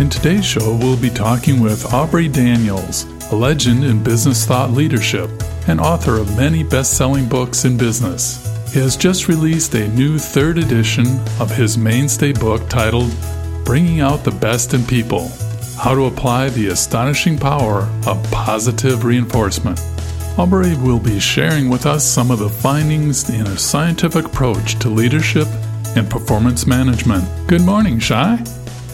In today's show, we'll be talking with Aubrey Daniels, a legend in business thought leadership and author of many best selling books in business. He has just released a new third edition of his mainstay book titled Bringing Out the Best in People How to Apply the Astonishing Power of Positive Reinforcement. Aubrey will be sharing with us some of the findings in a scientific approach to leadership and performance management. Good morning, Shai.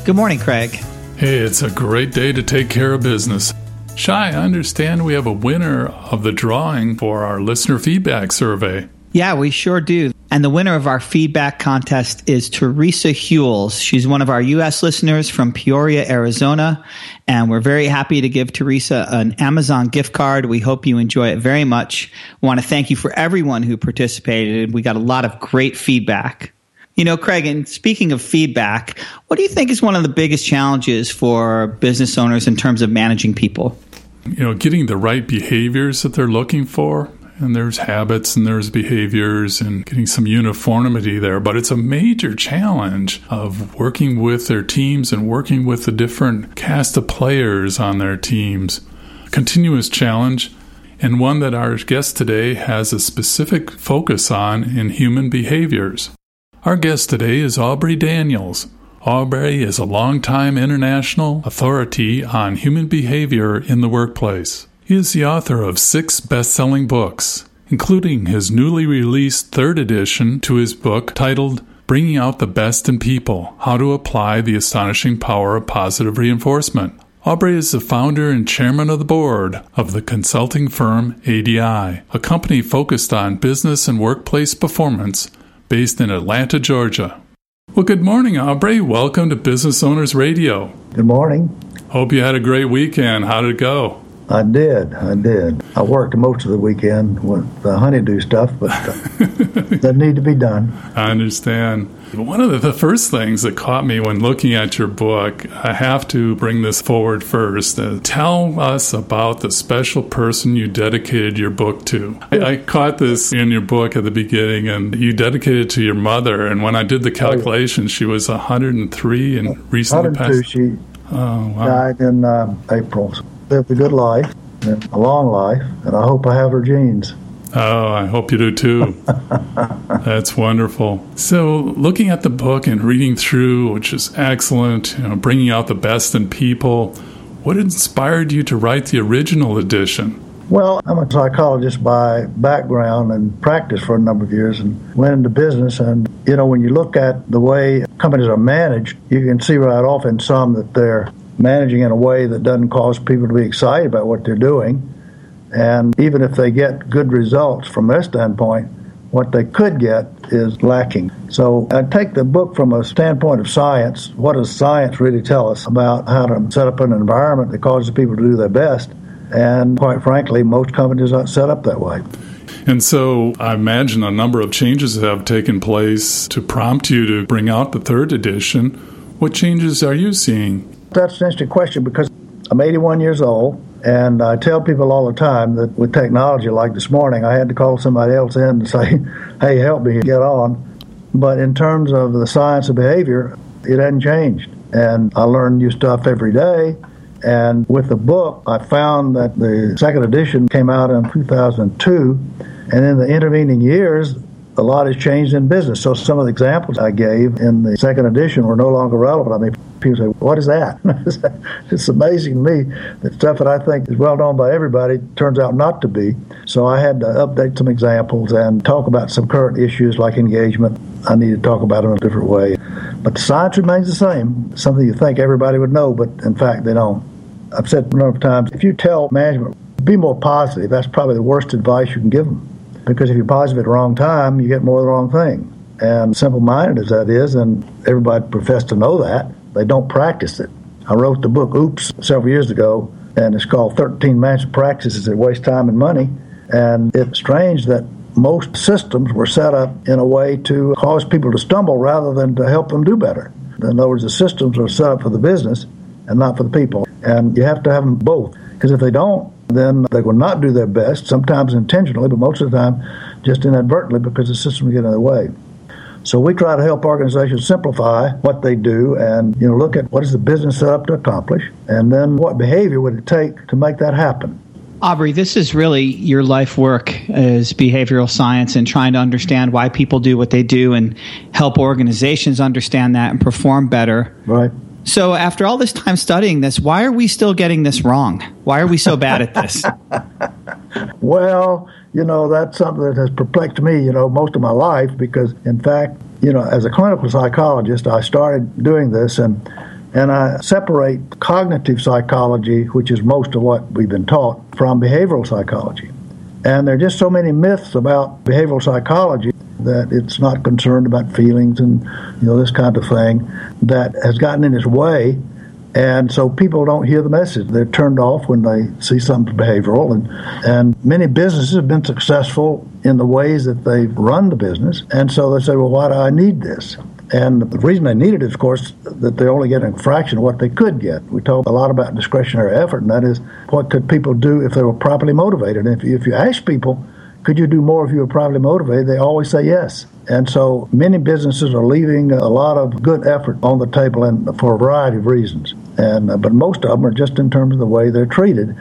Good morning, Craig. Hey, it's a great day to take care of business. Shai, I understand we have a winner of the drawing for our listener feedback survey. Yeah, we sure do. And the winner of our feedback contest is Teresa Hewells. She's one of our U.S. listeners from Peoria, Arizona. And we're very happy to give Teresa an Amazon gift card. We hope you enjoy it very much. We want to thank you for everyone who participated. We got a lot of great feedback. You know, Craig, and speaking of feedback, what do you think is one of the biggest challenges for business owners in terms of managing people? You know, getting the right behaviors that they're looking for. And there's habits and there's behaviors and getting some uniformity there. But it's a major challenge of working with their teams and working with the different cast of players on their teams. Continuous challenge and one that our guest today has a specific focus on in human behaviors. Our guest today is Aubrey Daniels. Aubrey is a longtime international authority on human behavior in the workplace. He is the author of six best selling books, including his newly released third edition to his book titled Bringing Out the Best in People How to Apply the Astonishing Power of Positive Reinforcement. Aubrey is the founder and chairman of the board of the consulting firm ADI, a company focused on business and workplace performance based in Atlanta, Georgia. Well, good morning, Aubrey. Welcome to Business Owners Radio. Good morning. Hope you had a great weekend. How did it go? I did. I did. I worked most of the weekend with the honeydew stuff, but uh, that need to be done. I understand. One of the first things that caught me when looking at your book, I have to bring this forward first. Uh, tell us about the special person you dedicated your book to. I, I, caught this in your book at the beginning, and you dedicated it to your mother. And when I did the calculation, she was 103 and recently 102, passed. She oh, wow. died in uh, April. Lived a good life, a long life, and I hope I have her genes. Oh, I hope you do too. That's wonderful. So, looking at the book and reading through, which is excellent, you know, bringing out the best in people, what inspired you to write the original edition? Well, I'm a psychologist by background and practice for a number of years and went into business. And, you know, when you look at the way companies are managed, you can see right off in some that they're managing in a way that doesn't cause people to be excited about what they're doing and even if they get good results from their standpoint, what they could get is lacking. So I take the book from a standpoint of science. What does science really tell us about how to set up an environment that causes people to do their best? And quite frankly, most companies aren't set up that way. And so I imagine a number of changes have taken place to prompt you to bring out the third edition. What changes are you seeing? That's an interesting question because I'm 81 years old. And I tell people all the time that with technology like this morning, I had to call somebody else in and say, hey, help me get on. But in terms of the science of behavior, it hadn't changed. And I learn new stuff every day. And with the book, I found that the second edition came out in 2002. And in the intervening years, a lot has changed in business. So some of the examples I gave in the second edition were no longer relevant. I mean, people say, "What is that?" it's amazing to me that stuff that I think is well known by everybody turns out not to be. So I had to update some examples and talk about some current issues like engagement. I need to talk about them in a different way. But the science remains the same. Something you think everybody would know, but in fact they don't. I've said a number of times, if you tell management be more positive, that's probably the worst advice you can give them because if you're positive at the wrong time, you get more of the wrong thing. And simple minded as that is, and everybody professes to know that, they don't practice it. I wrote the book Oops several years ago, and it's called 13 Management Practices That Waste Time and Money. And it's strange that most systems were set up in a way to cause people to stumble rather than to help them do better. In other words, the systems are set up for the business and not for the people. And you have to have them both. Because if they don't, then they will not do their best, sometimes intentionally, but most of the time just inadvertently because the system get in the way. So we try to help organizations simplify what they do and you know look at what is the business set up to accomplish and then what behavior would it take to make that happen. Aubrey, this is really your life work as behavioral science and trying to understand why people do what they do and help organizations understand that and perform better. Right. So, after all this time studying this, why are we still getting this wrong? Why are we so bad at this? well, you know, that's something that has perplexed me, you know, most of my life because, in fact, you know, as a clinical psychologist, I started doing this and and I separate cognitive psychology, which is most of what we've been taught, from behavioral psychology. And there are just so many myths about behavioral psychology that it's not concerned about feelings and you know this kind of thing that has gotten in its way and so people don't hear the message they're turned off when they see something behavioral and and many businesses have been successful in the ways that they've run the business and so they say well why do i need this and the reason they need it is, of course, that they're only getting a fraction of what they could get. We talk a lot about discretionary effort, and that is what could people do if they were properly motivated. And if if you ask people, could you do more if you were properly motivated, they always say yes. And so many businesses are leaving a lot of good effort on the table and for a variety of reasons. And uh, but most of them are just in terms of the way they're treated.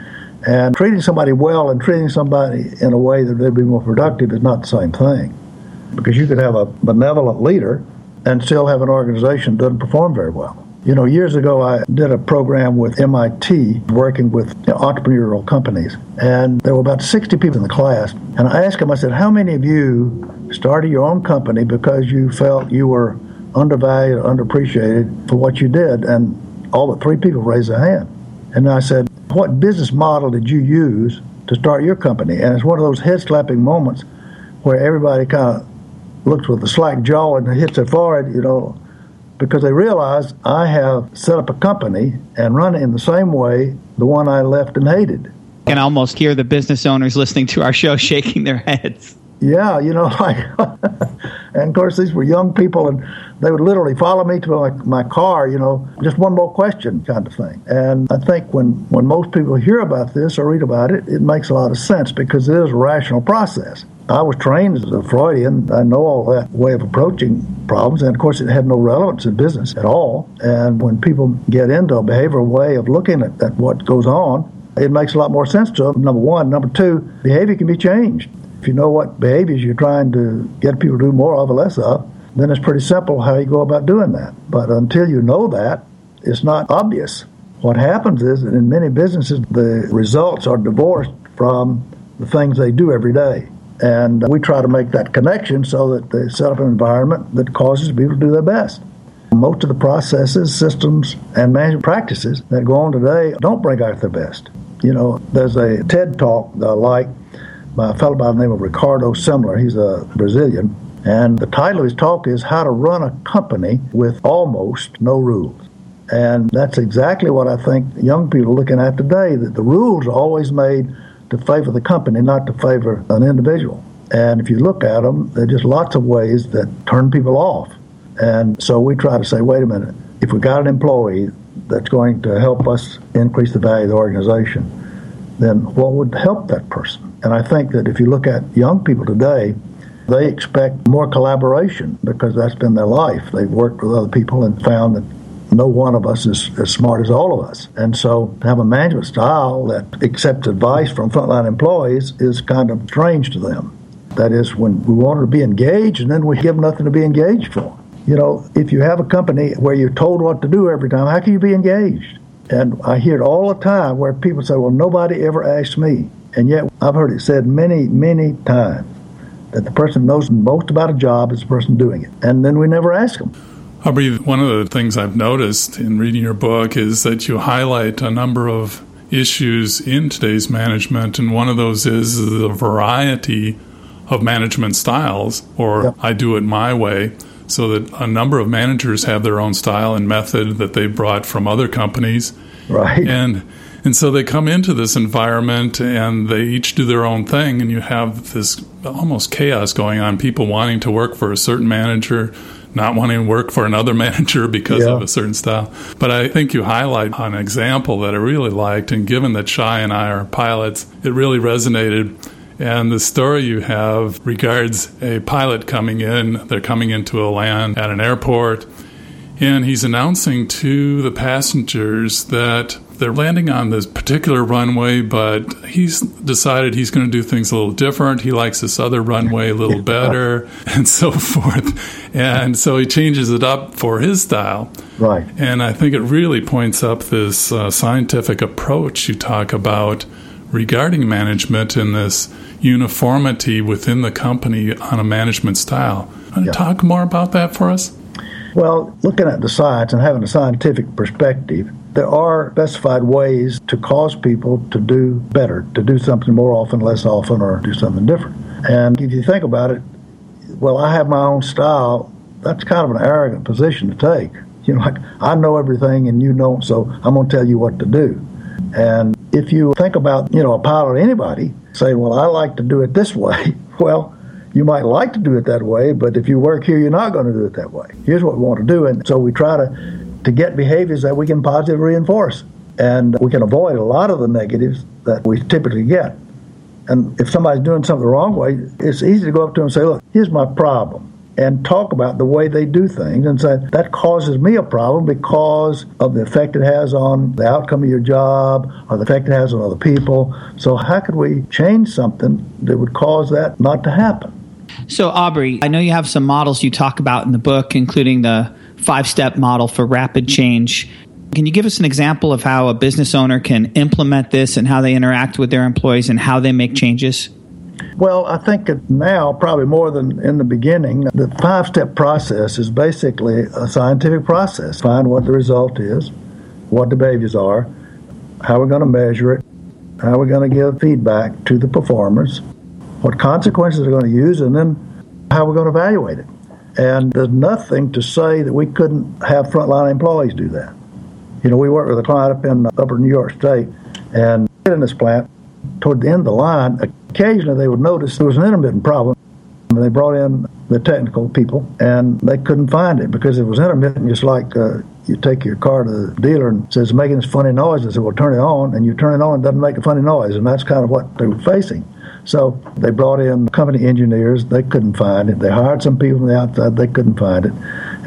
And treating somebody well and treating somebody in a way that they'd be more productive is not the same thing. Because you could have a benevolent leader and still have an organization that doesn't perform very well. You know, years ago, I did a program with MIT working with entrepreneurial companies, and there were about 60 people in the class. And I asked them, I said, How many of you started your own company because you felt you were undervalued, or underappreciated for what you did? And all but three people raised their hand. And I said, What business model did you use to start your company? And it's one of those head slapping moments where everybody kind of looks with a slack jaw and hits their forehead, you know, because they realize I have set up a company and run it in the same way the one I left and hated. I can almost hear the business owners listening to our show shaking their heads. Yeah, you know, like, and of course these were young people, and they would literally follow me to my, my car, you know, just one more question kind of thing. And I think when when most people hear about this or read about it, it makes a lot of sense because it is a rational process. I was trained as a Freudian. I know all that way of approaching problems, and of course, it had no relevance in business at all. And when people get into a behavioral way of looking at, at what goes on, it makes a lot more sense to them. Number one. Number two, behavior can be changed. If you know what behaviors you're trying to get people to do more of or less of, then it's pretty simple how you go about doing that. But until you know that, it's not obvious. What happens is that in many businesses, the results are divorced from the things they do every day. And we try to make that connection so that they set up an environment that causes people to do their best. Most of the processes, systems, and management practices that go on today don't bring out their best. You know, there's a TED talk that I like by a fellow by the name of Ricardo Semler. He's a Brazilian. And the title of his talk is How to Run a Company with Almost No Rules. And that's exactly what I think young people are looking at today, that the rules are always made to favor the company, not to favor an individual. And if you look at them, there are just lots of ways that turn people off. And so we try to say, wait a minute, if we got an employee that's going to help us increase the value of the organization, then what would help that person? And I think that if you look at young people today, they expect more collaboration because that's been their life. They've worked with other people and found that no one of us is as smart as all of us. And so to have a management style that accepts advice from frontline employees is kind of strange to them. That is, when we want to be engaged and then we give them nothing to be engaged for. You know, if you have a company where you're told what to do every time, how can you be engaged? And I hear it all the time where people say, well, nobody ever asked me. And yet I've heard it said many, many times that the person knows most about a job is the person doing it. And then we never ask them. Aubrey, one of the things I've noticed in reading your book is that you highlight a number of issues in today's management, and one of those is the variety of management styles, or yep. I do it my way. so that a number of managers have their own style and method that they brought from other companies. Right. And and so they come into this environment and they each do their own thing and you have this almost chaos going on, people wanting to work for a certain manager, not wanting to work for another manager because yeah. of a certain style. But I think you highlight an example that I really liked and given that Shai and I are pilots, it really resonated and the story you have regards a pilot coming in. They're coming into a land at an airport, and he's announcing to the passengers that they're landing on this particular runway, but he's decided he's going to do things a little different. He likes this other runway a little better, and so forth. And so he changes it up for his style. Right. And I think it really points up this uh, scientific approach you talk about regarding management and this uniformity within the company on a management style. Yeah. Talk more about that for us. Well, looking at the science and having a scientific perspective, there are specified ways to cause people to do better, to do something more often, less often, or do something different. And if you think about it, well, I have my own style. That's kind of an arrogant position to take. You know, like I know everything and you don't, so I'm going to tell you what to do. And if you think about, you know, a pilot or anybody saying, well, I like to do it this way, well, you might like to do it that way, but if you work here, you're not going to do it that way. Here's what we want to do. And so we try to, to get behaviors that we can positively reinforce. And we can avoid a lot of the negatives that we typically get. And if somebody's doing something the wrong way, it's easy to go up to them and say, look, here's my problem and talk about the way they do things and say that causes me a problem because of the effect it has on the outcome of your job or the effect it has on other people. So how could we change something that would cause that not to happen? So Aubrey, I know you have some models you talk about in the book, including the five step model for rapid change. Can you give us an example of how a business owner can implement this and how they interact with their employees and how they make changes? Well, I think now, probably more than in the beginning, the five step process is basically a scientific process. Find what the result is, what the behaviors are, how we're going to measure it, how we're going to give feedback to the performers, what consequences they're going to use, and then how we're going to evaluate it. And there's nothing to say that we couldn't have frontline employees do that. You know, we work with a client up in Upper New York State, and in this plant, toward the end of the line, occasionally they would notice there was an intermittent problem. They brought in the technical people, and they couldn't find it because it was intermittent, just like uh, you take your car to the dealer and says making this funny noise. They said, "Well, turn it on," and you turn it on, it doesn't make a funny noise, and that's kind of what they were facing. So they brought in company engineers. They couldn't find it. They hired some people from the outside. They couldn't find it,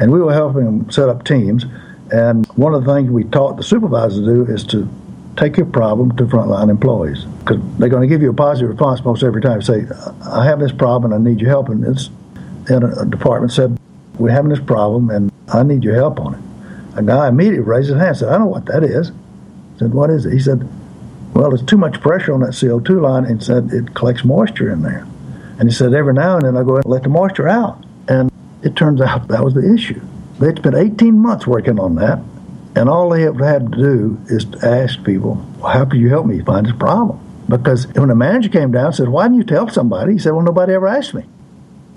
and we were helping them set up teams. And one of the things we taught the supervisors to do is to take your problem to frontline employees because they're going to give you a positive response most every time. Say, I have this problem and I need your help. And it's and a department said, we're having this problem and I need your help on it. A guy immediately raised his hand and said, I don't know what that is. I said, what is it? He said, well, there's too much pressure on that CO2 line and said it collects moisture in there. And he said, every now and then I go and let the moisture out. And it turns out that was the issue. They'd spent 18 months working on that and all they have had to do is to ask people, well, how can you help me find this problem? Because when the manager came down and said, why didn't you tell somebody? He said, well, nobody ever asked me.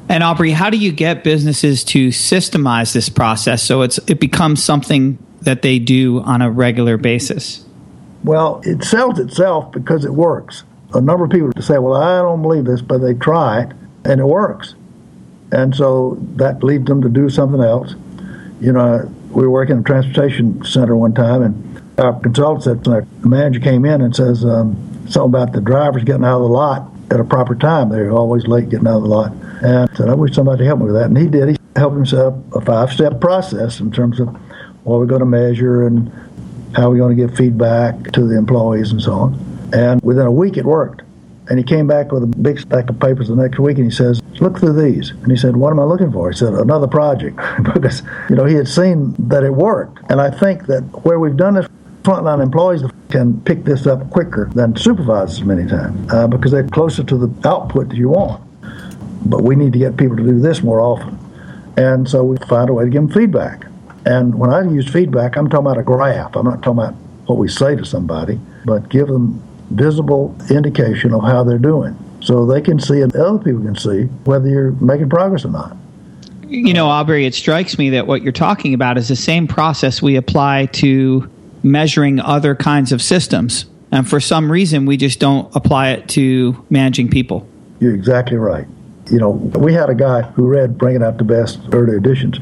And Aubrey, how do you get businesses to systemize this process so it's it becomes something that they do on a regular basis? Well, it sells itself because it works. A number of people say, "Well, I don't believe this," but they try it and it works, and so that leads them to do something else. You know, we were working in a transportation center one time, and our consultant said, our manager came in and says um, something about the drivers getting out of the lot at a proper time. They're always late getting out of the lot. And I said, I wish somebody help me with that. And he did. He helped him set up a five step process in terms of what we're going to measure and how are we're going to give feedback to the employees and so on. And within a week, it worked. And he came back with a big stack of papers the next week and he says, Look through these. And he said, What am I looking for? He said, Another project. because, you know, he had seen that it worked. And I think that where we've done this, frontline employees can pick this up quicker than supervisors many times uh, because they're closer to the output that you want. But we need to get people to do this more often. And so we find a way to give them feedback. And when I use feedback, I'm talking about a graph. I'm not talking about what we say to somebody, but give them visible indication of how they're doing so they can see and other people can see whether you're making progress or not. You know, Aubrey, it strikes me that what you're talking about is the same process we apply to measuring other kinds of systems. And for some reason, we just don't apply it to managing people. You're exactly right. You know, we had a guy who read Bringing Out the Best early editions.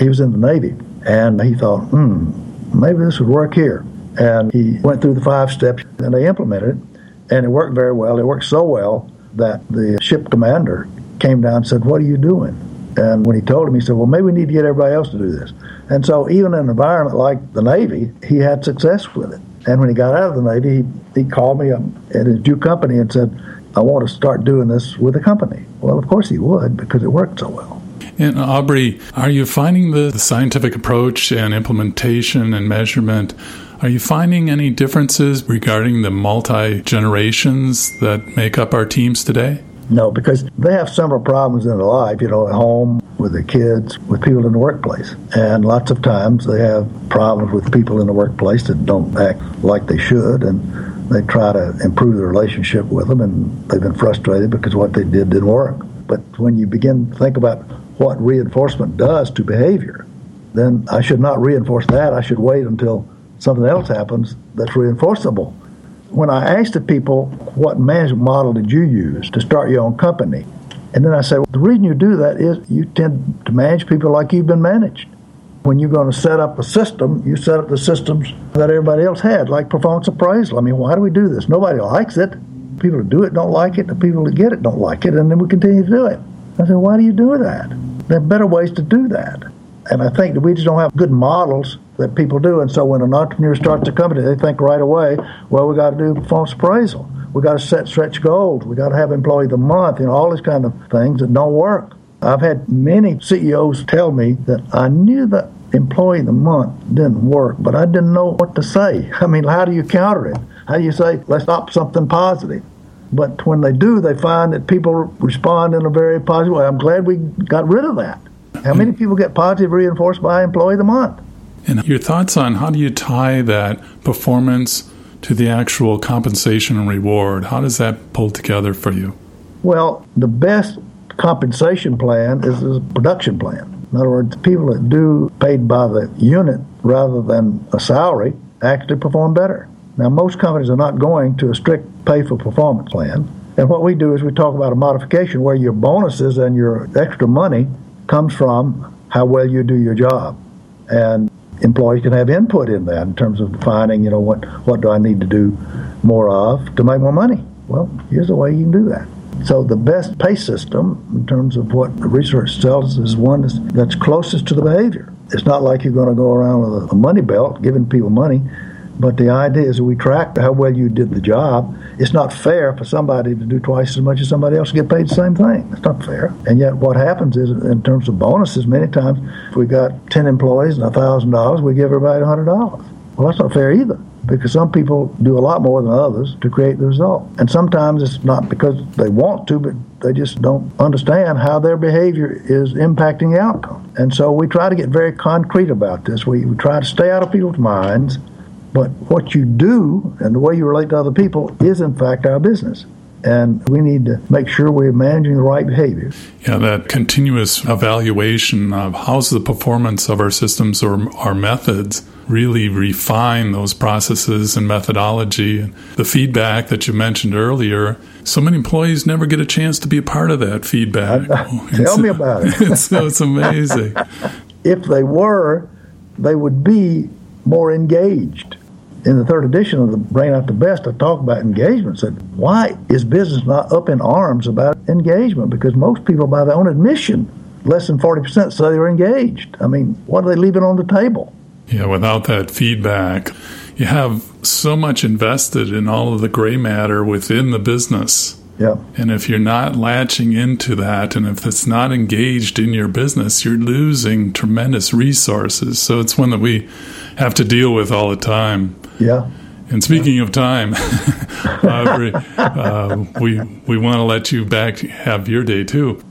He was in the Navy, and he thought, hmm, maybe this would work here. And he went through the five steps, and they implemented it, and it worked very well. It worked so well that the ship commander came down and said, What are you doing? And when he told him, he said, Well, maybe we need to get everybody else to do this. And so, even in an environment like the Navy, he had success with it. And when he got out of the Navy, he, he called me at his new company and said, I want to start doing this with the company. Well, of course he would because it worked so well. And uh, Aubrey, are you finding the, the scientific approach and implementation and measurement? Are you finding any differences regarding the multi generations that make up our teams today? No, because they have several problems in their life, you know, at home, with their kids, with people in the workplace. And lots of times they have problems with people in the workplace that don't act like they should. And they try to improve the relationship with them, and they've been frustrated because what they did didn't work. But when you begin to think about what reinforcement does to behavior, then I should not reinforce that. I should wait until something else happens that's reinforceable. When I asked the people, what management model did you use to start your own company? And then I said, well, the reason you do that is you tend to manage people like you've been managed. When you're going to set up a system, you set up the systems that everybody else had, like performance appraisal. I mean, why do we do this? Nobody likes it. People who do it don't like it. The people who get it don't like it, and then we continue to do it. I said, why do you do that? There are better ways to do that. And I think that we just don't have good models that people do. And so when an entrepreneur starts a company, they think right away, well, we got to do performance appraisal. We got to set stretch goals. We got to have employee of the month. You know, all these kind of things that don't work. I've had many CEOs tell me that I knew that employee of the month didn't work, but I didn't know what to say. I mean, how do you counter it? How do you say, let's stop something positive? But when they do, they find that people respond in a very positive way. I'm glad we got rid of that. How many people get positive reinforced by employee of the month? And your thoughts on how do you tie that performance to the actual compensation and reward? How does that pull together for you? Well, the best compensation plan is a production plan. In other words, people that do paid by the unit rather than a salary actually perform better. Now, most companies are not going to a strict pay for performance plan. And what we do is we talk about a modification where your bonuses and your extra money comes from how well you do your job. And employees can have input in that in terms of defining, you know, what, what do I need to do more of to make more money? Well, here's a way you can do that. So the best pay system, in terms of what the research tells us, is one that's closest to the behavior. It's not like you're going to go around with a money belt giving people money, but the idea is that we track how well you did the job. It's not fair for somebody to do twice as much as somebody else to get paid the same thing. It's not fair. And yet, what happens is, in terms of bonuses, many times if we got ten employees and thousand dollars, we give everybody a hundred dollars. Well, that's not fair either because some people do a lot more than others to create the result. And sometimes it's not because they want to, but they just don't understand how their behavior is impacting the outcome. And so we try to get very concrete about this. We, we try to stay out of people's minds, but what you do and the way you relate to other people is, in fact, our business and we need to make sure we're managing the right behavior. Yeah, that continuous evaluation of how's the performance of our systems or our methods really refine those processes and methodology and the feedback that you mentioned earlier. So many employees never get a chance to be a part of that feedback. Tell me about it. it's, it's amazing. if they were, they would be more engaged in the third edition of the Bringing Out the Best, I talk about engagement. Said, why is business not up in arms about engagement? Because most people, by their own admission, less than 40% say they're engaged. I mean, what are they leaving on the table? Yeah, without that feedback, you have so much invested in all of the gray matter within the business. Yeah. And if you're not latching into that and if it's not engaged in your business, you're losing tremendous resources. So it's one that we have to deal with all the time. Yeah. And speaking yeah. of time, Aubrey, uh, we we want to let you back have your day too.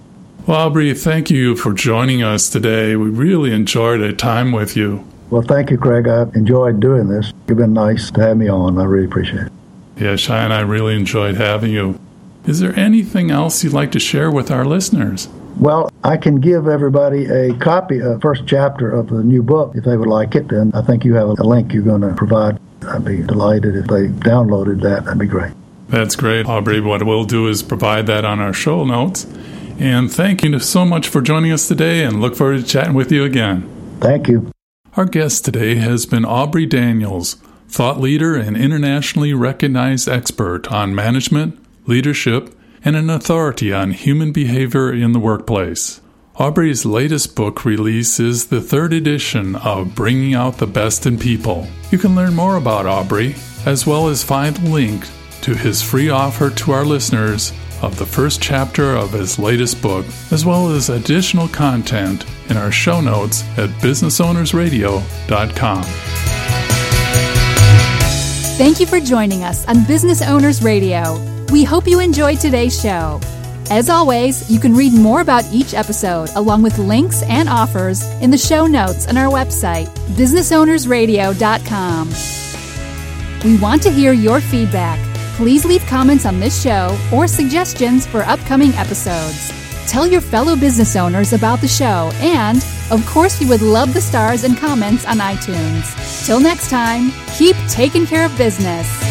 Well, Aubrey, thank you for joining us today. We really enjoyed our time with you. Well, thank you, Craig. I enjoyed doing this. You've been nice to have me on. I really appreciate it. Yeah, Shai and I really enjoyed having you. Is there anything else you'd like to share with our listeners? Well, I can give everybody a copy of first chapter of the new book if they would like it, and I think you have a link you're going to provide. I'd be delighted if they downloaded that. That'd be great. That's great, Aubrey. What we'll do is provide that on our show notes. And thank you so much for joining us today and look forward to chatting with you again. Thank you. Our guest today has been Aubrey Daniels, thought leader and internationally recognized expert on management, leadership, and an authority on human behavior in the workplace. Aubrey's latest book release is the third edition of Bringing Out the Best in People. You can learn more about Aubrey, as well as find a link to his free offer to our listeners of the first chapter of his latest book, as well as additional content in our show notes at businessownersradio.com. Thank you for joining us on Business Owners Radio. We hope you enjoyed today's show. As always, you can read more about each episode along with links and offers in the show notes on our website, businessownersradio.com. We want to hear your feedback Please leave comments on this show or suggestions for upcoming episodes. Tell your fellow business owners about the show, and, of course, we would love the stars and comments on iTunes. Till next time, keep taking care of business.